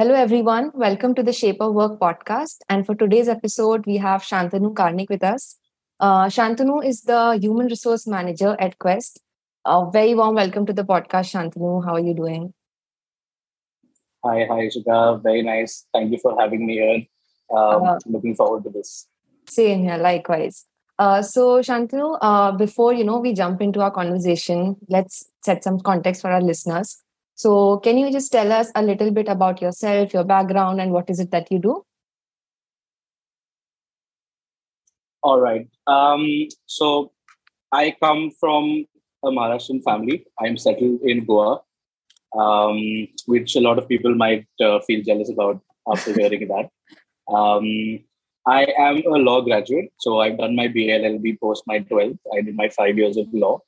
Hello, everyone. Welcome to the Shape of Work podcast. And for today's episode, we have Shantanu Karnik with us. Uh, Shantanu is the Human Resource Manager at Questt. A very warm welcome to the podcast, Shantanu. How are you doing? Hi, hi, Ishika. Very nice. Thank you for having me here. Um, uh, looking forward to this. Same here, likewise. Uh, so, Shantanu, uh, before you know we jump into our conversation, let's set some context for our listeners. So, can you just tell us a little bit about yourself, your background, and what is it that you do? All right. Um, so, I come from a Maharashtrian family. I'm settled in Goa, um, which a lot of people might uh, feel jealous about after hearing that. Um, I am a law graduate, so I've done my BLLB post my 12th. I did my five years of law.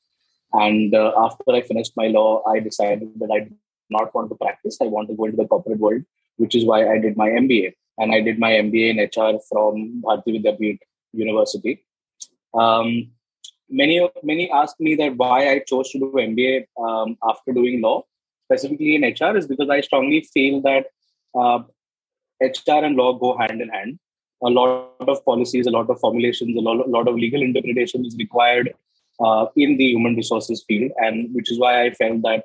And uh, after I finished my law, I decided that I not want to practice. I want to go into the corporate world, which is why I did my MBA. And I did my MBA in HR from Bharati Vidyapeeth University. Um, many many ask me that why I chose to do MBA um, after doing law, specifically in HR, is because I strongly feel that uh, HR and law go hand in hand. A lot of policies, a lot of formulations, a lot, a lot of legal interpretation is required uh, in the human resources field, and which is why I felt that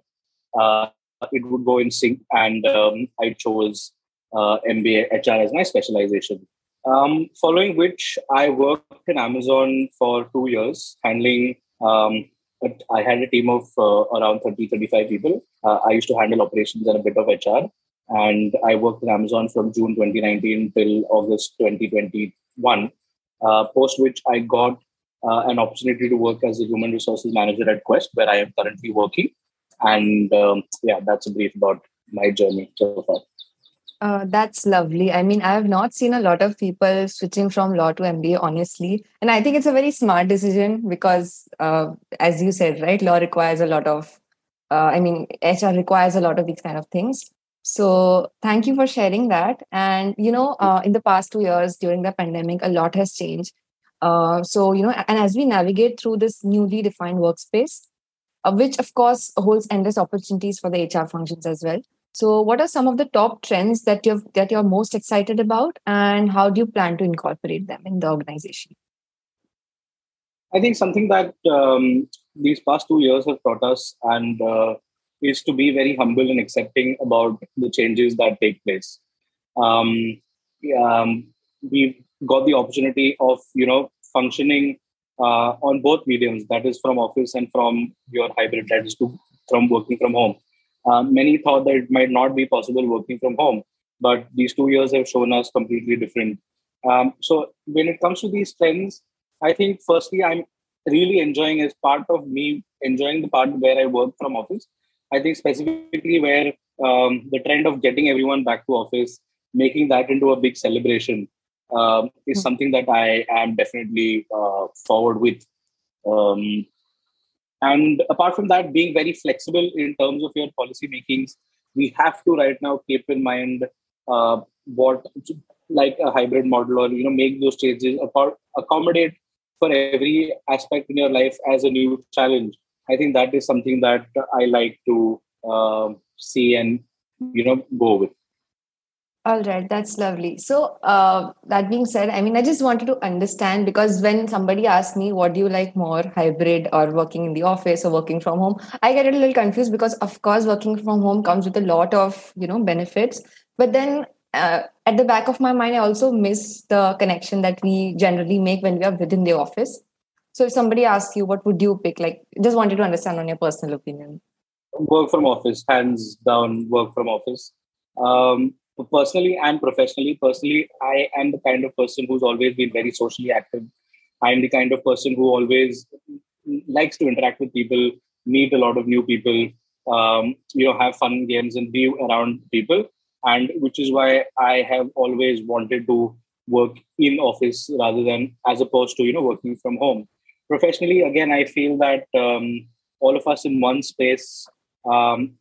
uh, it would go in sync, and um, I chose uh, MBA HR as my specialization. Um, following which, I worked in Amazon for two years, handling. Um, I had a team of uh, around 30, 35 people. Uh, I used to handle operations and a bit of HR. And I worked in Amazon from June 2019 till August 2021, uh, post which I got uh, an opportunity to work as a human resources manager at Questt, where I am currently working. And um, yeah, that's a brief about my journey so far. Uh, that's lovely. I mean, I have not seen a lot of people switching from law to MBA, honestly. And I think it's a very smart decision because, uh, as you said, right, law requires a lot of, uh, I mean, HR requires a lot of these kind of things. So thank you for sharing that. And, you know, uh, in the past two years during the pandemic, a lot has changed. Uh, so, you know, and as we navigate through this newly defined workspace, uh, which of course holds endless opportunities for the HR functions as well. So, what are some of the top trends that you've that you're most excited about, and how do you plan to incorporate them in the organization? I think something that um, these past two years have taught us, and uh, is to be very humble and accepting about the changes that take place. Um, um, we've got the opportunity of you know functioning uh, on both mediums, that is from office and from your hybrid, that is to, from working from home. Uh, many thought that it might not be possible working from home, but these two years have shown us completely different. Um, so when it comes to these trends, I think firstly I'm really enjoying as part of me enjoying the part where I work from office. I think specifically where um, the trend of getting everyone back to office, making that into a big celebration, um, is hmm. something that I am definitely uh, forward with. Um, and apart from that, being very flexible in terms of your policy makings, we have to right now keep in mind uh, what like a hybrid model or you know make those changes accommodate for every aspect in your life as a new challenge. I think that is something that I like to uh, see and you know go with. All right, that's lovely. So, uh, that being said, I mean, I just wanted to understand because when somebody asks me, what do you like more, hybrid or working in the office or working from home, I get a little confused because, of course, working from home comes with a lot of, you know, benefits. But then uh, at the back of my mind, I also miss the connection that we generally make when we are within the office. So, if somebody asks you, what would you pick? Like, just wanted to understand on your personal opinion. Work from office, hands down, work from office. Um, personally and professionally personally i am the kind of person who's always been very socially active i'm the kind of person who always likes to interact with people meet a lot of new people um, you know have fun games and be around people and which is why I have always wanted to work in office rather than as opposed to you know working from home. Professionally, again, I feel that um, all of us in one space um,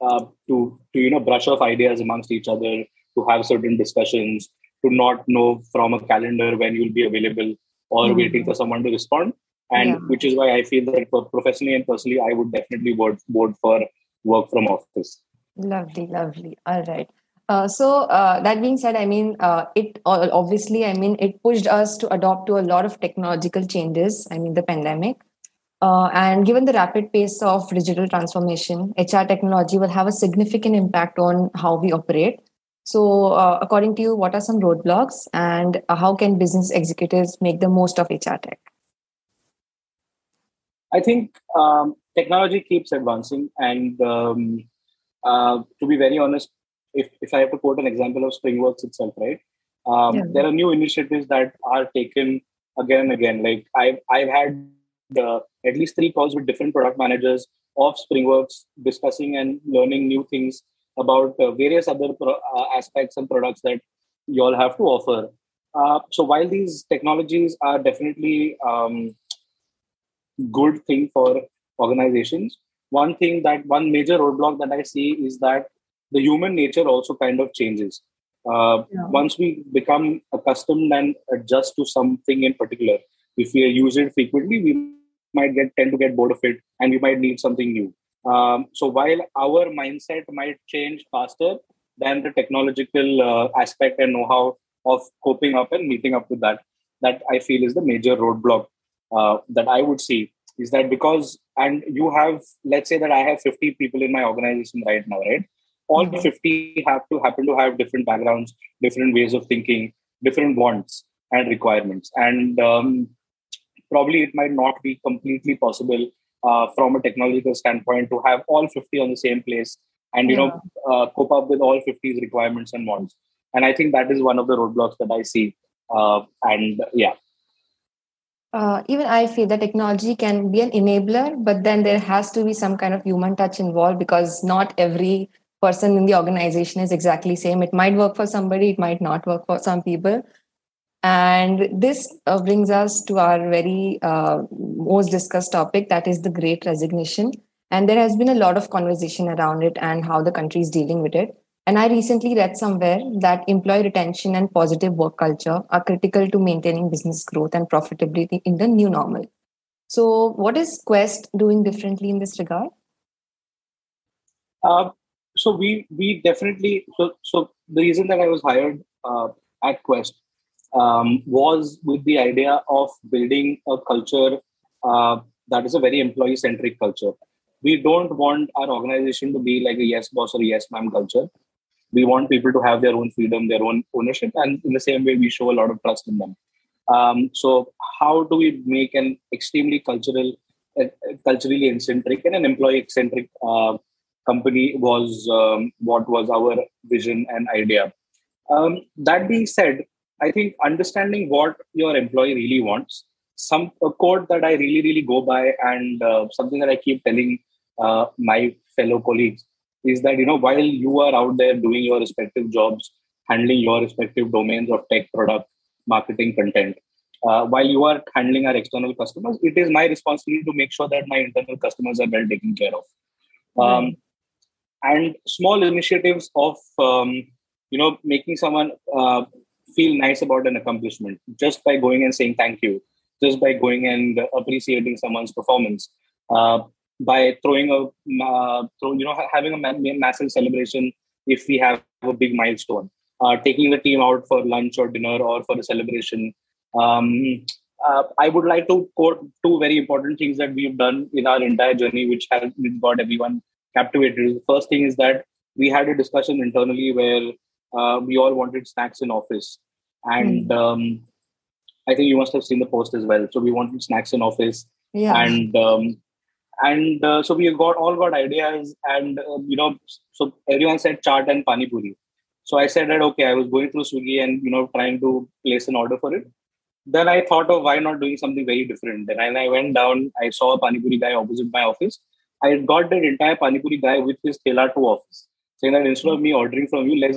uh, to to you know brush off ideas amongst each other, to have certain discussions, to not know from a calendar when you'll be available or mm-hmm. waiting for someone to respond. And yeah. which is why I feel that professionally and personally, I would definitely vote, vote for work from office. Lovely, lovely. All right. Uh, so uh, that being said, I mean, uh, it obviously, I mean, it pushed us to adopt to a lot of technological changes. I mean, the pandemic, uh, and given the rapid pace of digital transformation, HR technology will have a significant impact on how we operate. So, uh, according to you, what are some roadblocks, and how can business executives make the most of HR tech? I think um, technology keeps advancing, and um, uh, to be very honest, if, if I have to quote an example of SpringWorks itself, right? Um, yeah. There are new initiatives that are taken again and again. Like I've I've had uh, at least three calls with different product managers of SpringWorks discussing and learning new things about uh, various other pro- uh, aspects and products that you all have to offer. Uh, so while these technologies are definitely um, good thing for organizations, one thing that one major roadblock that I see is that the human nature also kind of changes. Uh, yeah. Once we become accustomed and adjust to something in particular, if we use it frequently, we might get tend to get bored of it, and we might need something new. Um, so while our mindset might change faster than the technological uh, aspect and know-how of coping up and meeting up with that, that I feel is the major roadblock uh, that I would see is that because and you have let's say that I have 50 people in my organization right now, right? all mm-hmm. 50 have to happen to have different backgrounds different ways of thinking different wants and requirements and um, probably it might not be completely possible uh, from a technological standpoint to have all 50 on the same place and you yeah. know uh, cope up with all 50's requirements and wants. And i think that is one of the roadblocks that i see uh, and yeah. Uh, even I feel that technology can be an enabler, but then there has to be some kind of human touch involved because not every person in the organization is exactly same. It might work for somebody it might not work for some people and this uh, brings us to our very uh, most discussed topic that is the great resignation. And there has been a lot of conversation around it and how the country is dealing with it. And i recently read somewhere that employee retention and positive work culture are critical to maintaining business growth and profitability in the new normal. So what is Questt doing differently in this regard? Uh, so we we definitely so so the reason that I was hired uh, at Questt um, was with the idea of building a culture uh, that is a very employee centric culture. We don't want our organization to be like a yes boss or yes ma'am culture. We want people to have their own freedom, their own ownership, and in the same way, we show a lot of trust in them. Um, so, how do we make an extremely cultural, uh, culturally eccentric and an employee eccentric uh, company was um, what was our vision and idea. Um, that being said, I think understanding what your employee really wants, some a code that I really really go by, and uh, something that I keep telling uh, my fellow colleagues is that you know while you are out there doing your respective jobs, handling your respective domains of tech, product, marketing, content. Uh, while you are handling our external customers, it is my responsibility to make sure that my internal customers are well taken care of. Um, and small initiatives of um, you know making someone uh, feel nice about an accomplishment just by going and saying thank you just by going and appreciating someone's performance uh, by throwing a uh, throw, you know having a massive celebration if we have a big milestone. Uh, taking the team out for lunch or dinner or for a celebration. Um, uh, I would like to quote two very important things that we've done in our entire journey, which has got everyone captivated. The first thing is that we had a discussion internally where uh, we all wanted snacks in office, and mm. um, I think you must have seen the post as well. So we wanted snacks in office, yeah. and um, and uh, so we got all got ideas, and uh, you know, so everyone said chaat and pani puri. So I said that okay, I was going through Swiggy and you know trying to place an order for it. Then I thought of why not doing something very different. Then I went down. I saw a pani puri guy opposite my office, I got that entire Panipuri guy with his Thela to office. saying that instead of me ordering from you, let's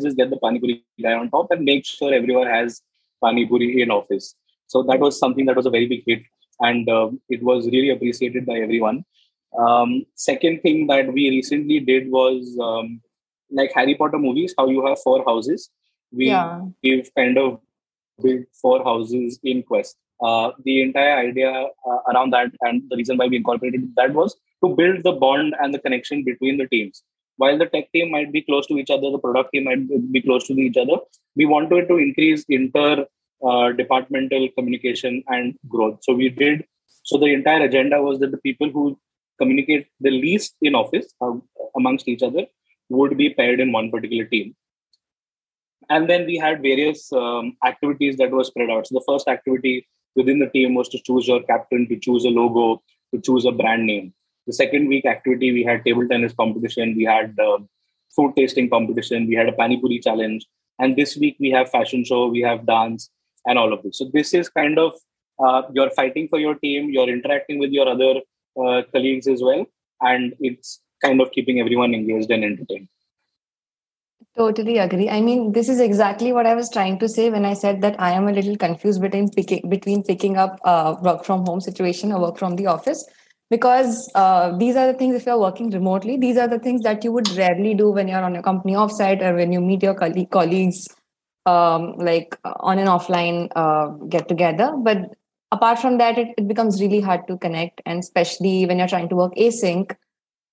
just get the pani puri guy on top and make sure everyone has pani puri in office. So that was something that was a very big hit, and uh, it was really appreciated by everyone. Um, second thing that we recently did was um, like Harry Potter movies, how you have four houses. We, yeah. we've kind of built four houses in Questt. Uh, the entire idea uh, around that and the reason why we incorporated that was to build the bond and the connection between the teams. While the tech team might be close to each other, the product team might be close to each other. We wanted to increase inter uh, departmental communication and growth. So we did. So the entire agenda was that the people who communicate the least in office uh, amongst each other would be paired in one particular team and then we had various um, activities that were spread out so the first activity within the team was to choose your captain to choose a logo to choose a brand name the second week activity we had table tennis competition we had uh, food tasting competition we had a pani puri challenge and this week we have fashion show we have dance and all of this. So this is kind of uh, you're fighting for your team you're interacting with your other uh, colleagues as well and it's kind of keeping everyone engaged and entertained. Totally agree. I mean, this is exactly what I was trying to say when I said that I am a little confused between picking between picking up a work from home situation or work from the office, because uh, these are the things. If you're working remotely, these are the things that you would rarely do when you're on a company offsite or when you meet your colleague, colleagues, um, like on an offline uh, get together. But apart from that, it, it becomes really hard to connect, and especially when you're trying to work async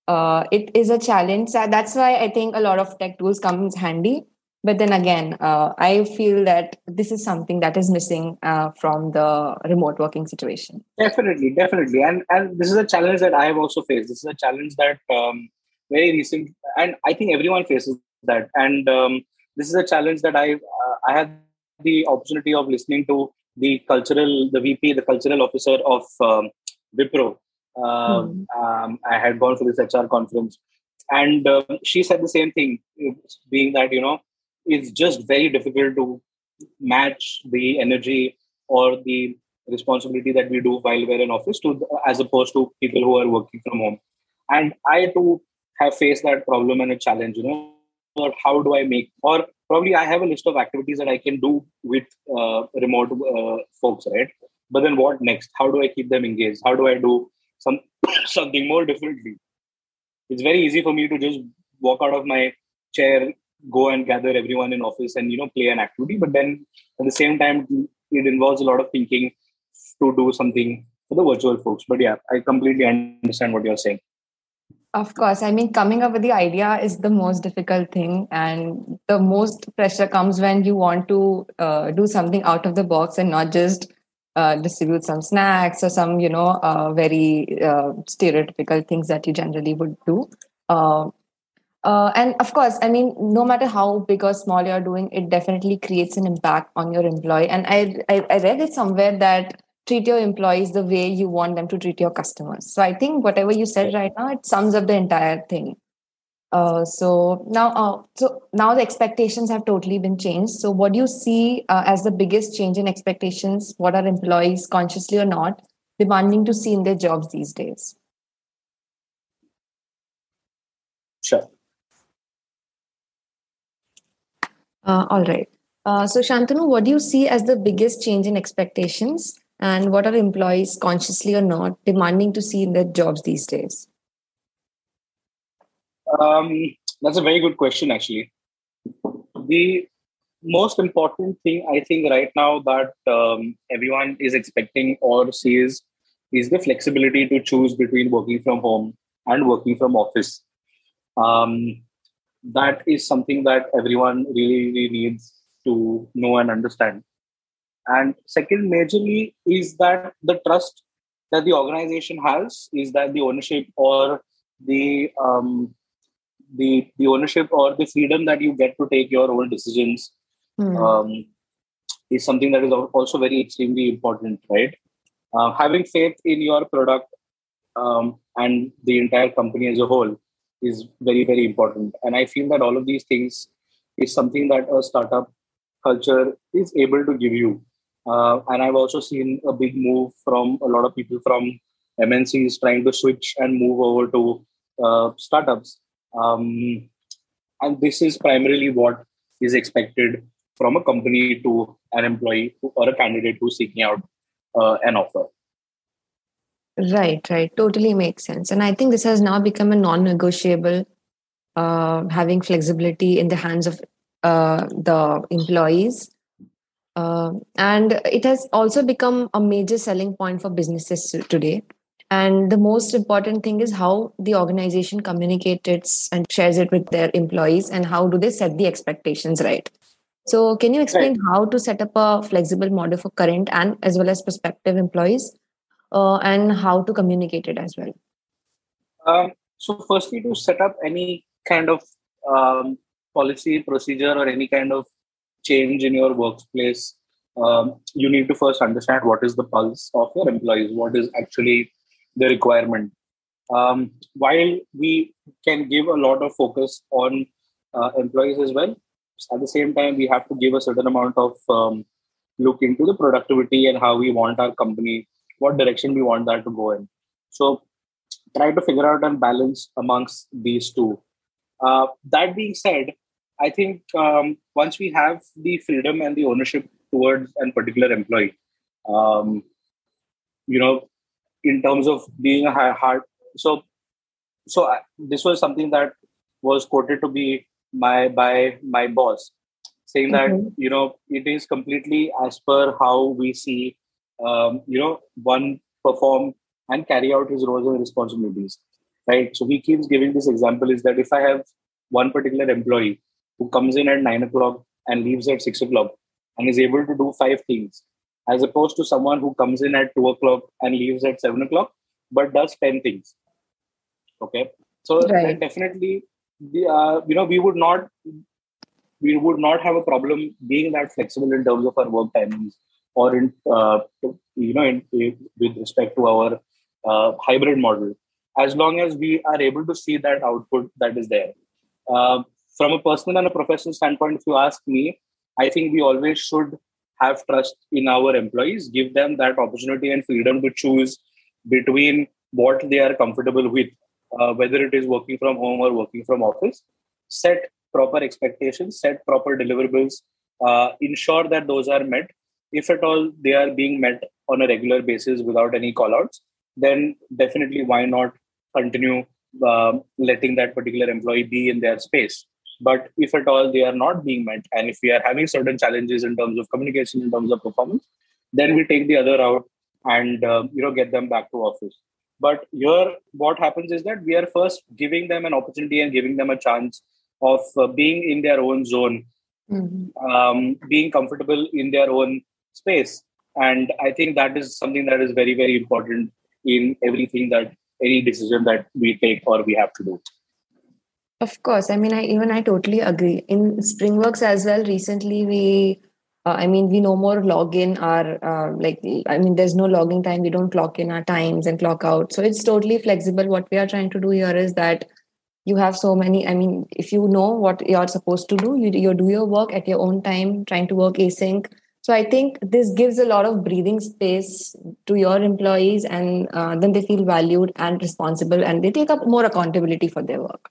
uh, it is a challenge. That's why I think a lot of tech tools comes handy. But then again, uh, I feel that this is something that is missing uh, from the remote working situation. Definitely, definitely, and and this is a challenge that I have also faced. This is a challenge that um, very recent, and I think everyone faces that. And um, this is a challenge that I uh, I had the opportunity of listening to the cultural, the VP, the cultural officer of um, Wipro, um, mm. um, I had gone for this HR conference, and uh, she said the same thing, being that you know it's just very difficult to match the energy or the responsibility that we do while we're in office to as opposed to people who are working from home. And I too have faced that problem and a challenge. You know, or how do I make or probably I have a list of activities that I can do with uh, remote uh, folks, right? But then what next? How do I keep them engaged? How do I do some something more differently. It's very easy for me to just walk out of my chair, go and gather everyone in office and you know play an activity. But then at the same time, it involves a lot of thinking to do something for the virtual folks. But yeah, I completely understand what you're saying. Of course. I mean, coming up with the idea is the most difficult thing. And the most pressure comes when you want to uh, do something out of the box and not just uh, distribute some snacks or some you know uh, very uh, stereotypical things that you generally would do uh, and of course i mean no matter how big or small you're doing it definitely creates an impact on your employee and I, I, I read it somewhere that treat your employees the way you want them to treat your customers so i think whatever you said right now it sums up the entire thing uh, so now, uh, so now the expectations have totally been changed. So, what do you see uh, as the biggest change in expectations? What are employees, consciously or not, demanding to see in their jobs these days? Sure. Uh, all right. Uh, so, Shantanu, what do you see as the biggest change in expectations, and what are employees, consciously or not, demanding to see in their jobs these days? Um, that's a very good question, actually. The most important thing I think right now that um, everyone is expecting or sees is the flexibility to choose between working from home and working from office. Um, that is something that everyone really, really needs to know and understand. And second, majorly, is that the trust that the organization has is that the ownership or the um, the the ownership or the freedom that you get to take your own decisions mm. um, is something that is also very extremely important right uh, having faith in your product um, and the entire company as a whole is very very important. And i feel that all of these things is something that a startup culture is able to give you. Uh, and i've also seen a big move from a lot of people from mncs trying to switch and move over to uh, startups. Um, and this is primarily what is expected from a company to an employee or a candidate who's seeking out uh, an offer. Right, right. Totally makes sense. And I think this has now become a non negotiable, uh, having flexibility in the hands of uh, the employees. Uh, and it has also become a major selling point for businesses today. And the most important thing is how the organization communicates and shares it with their employees and how do they set the expectations right. So, can you explain right. how to set up a flexible model for current and as well as prospective employees? Uh, and how to communicate it as well? Um, so, firstly, to set up any kind of um, policy, procedure, or any kind of change in your workplace, um, you need to first understand what is the pulse of your employees, what is actually the requirement. Um, while we can give a lot of focus on uh, employees as well, at the same time, we have to give a certain amount of um, look into the productivity and how we want our company what direction we want that to go in. So try to figure out and balance amongst these two. Uh, that being said, I think um, once we have the freedom and the ownership towards a particular employee, um, you know, in terms of being a hard, so so I, this was something that was quoted to be my by my boss, saying mm-hmm. that you know it is completely as per how we see um, you know, one perform and carry out his roles and responsibilities, right? So he keeps giving this example is that if I have one particular employee who comes in at nine o'clock and leaves at six o'clock and is able to do five things, as opposed to someone who comes in at two o'clock and leaves at seven o'clock but does 10 things. Okay. So right. definitely, the, uh, you know, we would not we would not have a problem being that flexible in terms of our work timings or in uh, you know in, with respect to our uh, hybrid model. As long as we are able to see that output that is there. Uh, from a personal and a professional standpoint if you ask me i think we always should have trust in our employees give them that opportunity and freedom to choose between what they are comfortable with uh, whether it is working from home or working from office. Set proper expectations set proper deliverables uh, ensure that those are met if at all they are being met on a regular basis without any callouts, then definitely why not continue uh, letting that particular employee be in their space. But if at all they are not being met, and if we are having certain challenges in terms of communication, in terms of performance, then we take the other route and uh, you know get them back to office. But here, what happens is that we are first giving them an opportunity and giving them a chance of uh, being in their own zone, mm-hmm. um, being comfortable in their own space. And i think that is something that is very very important in everything that any decision that we take or we have to do. Of course. I mean i even i totally agree. In springworks as well recently we uh, i mean we no more log in our uh, like i mean there's no logging time. We don't clock in our times and clock out. So it's totally flexible. What we are trying to do here is that you have so many i mean if you know what you're supposed to do you, you do your work at your own time trying to work async so I think this gives a lot of breathing space to your employees, and uh, then they feel valued and responsible, and they take up more accountability for their work.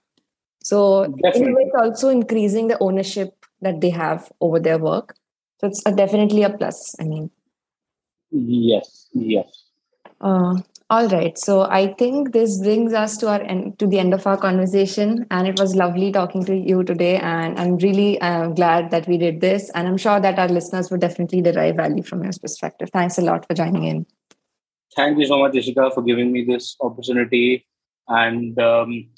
So Definitely. it's also increasing the ownership that they have over their work. So it's a, definitely a plus. I mean, yes, yes. Uh, all right. So I think this brings us to our end, to the end of our conversation, and it was lovely talking to you today. And I'm really uh, glad that we did this, and I'm sure that our listeners would definitely derive value from your perspective. Thanks a lot for joining in. Thank you so much, Ishika, for giving me this opportunity. And um,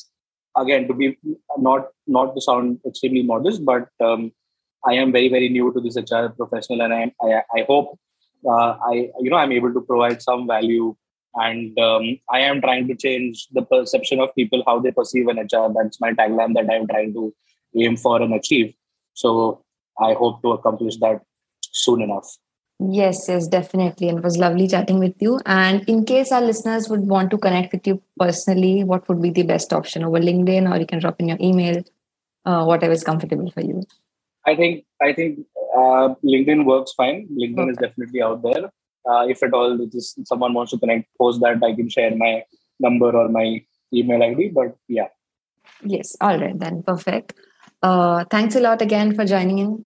again, to be not not to sound extremely modest, but um, I am very very new to this HR professional, and I I, I hope uh, I you know I'm able to provide some value and um, i am trying to change the perception of people how they perceive an hr that's my tagline that i'm trying to aim for and achieve. So i hope to accomplish that soon enough. Yes yes definitely. And it was lovely chatting with you. And in case our listeners would want to connect with you personally what would be the best option? Over linkedin or you can drop in your email uh, whatever is comfortable for you. I think i think uh, linkedin works fine. Linkedin okay. is definitely out there uh, if at all just someone wants to connect post that i can share my number or my email id but yeah yes all right then perfect Uh, thanks a lot again for joining in.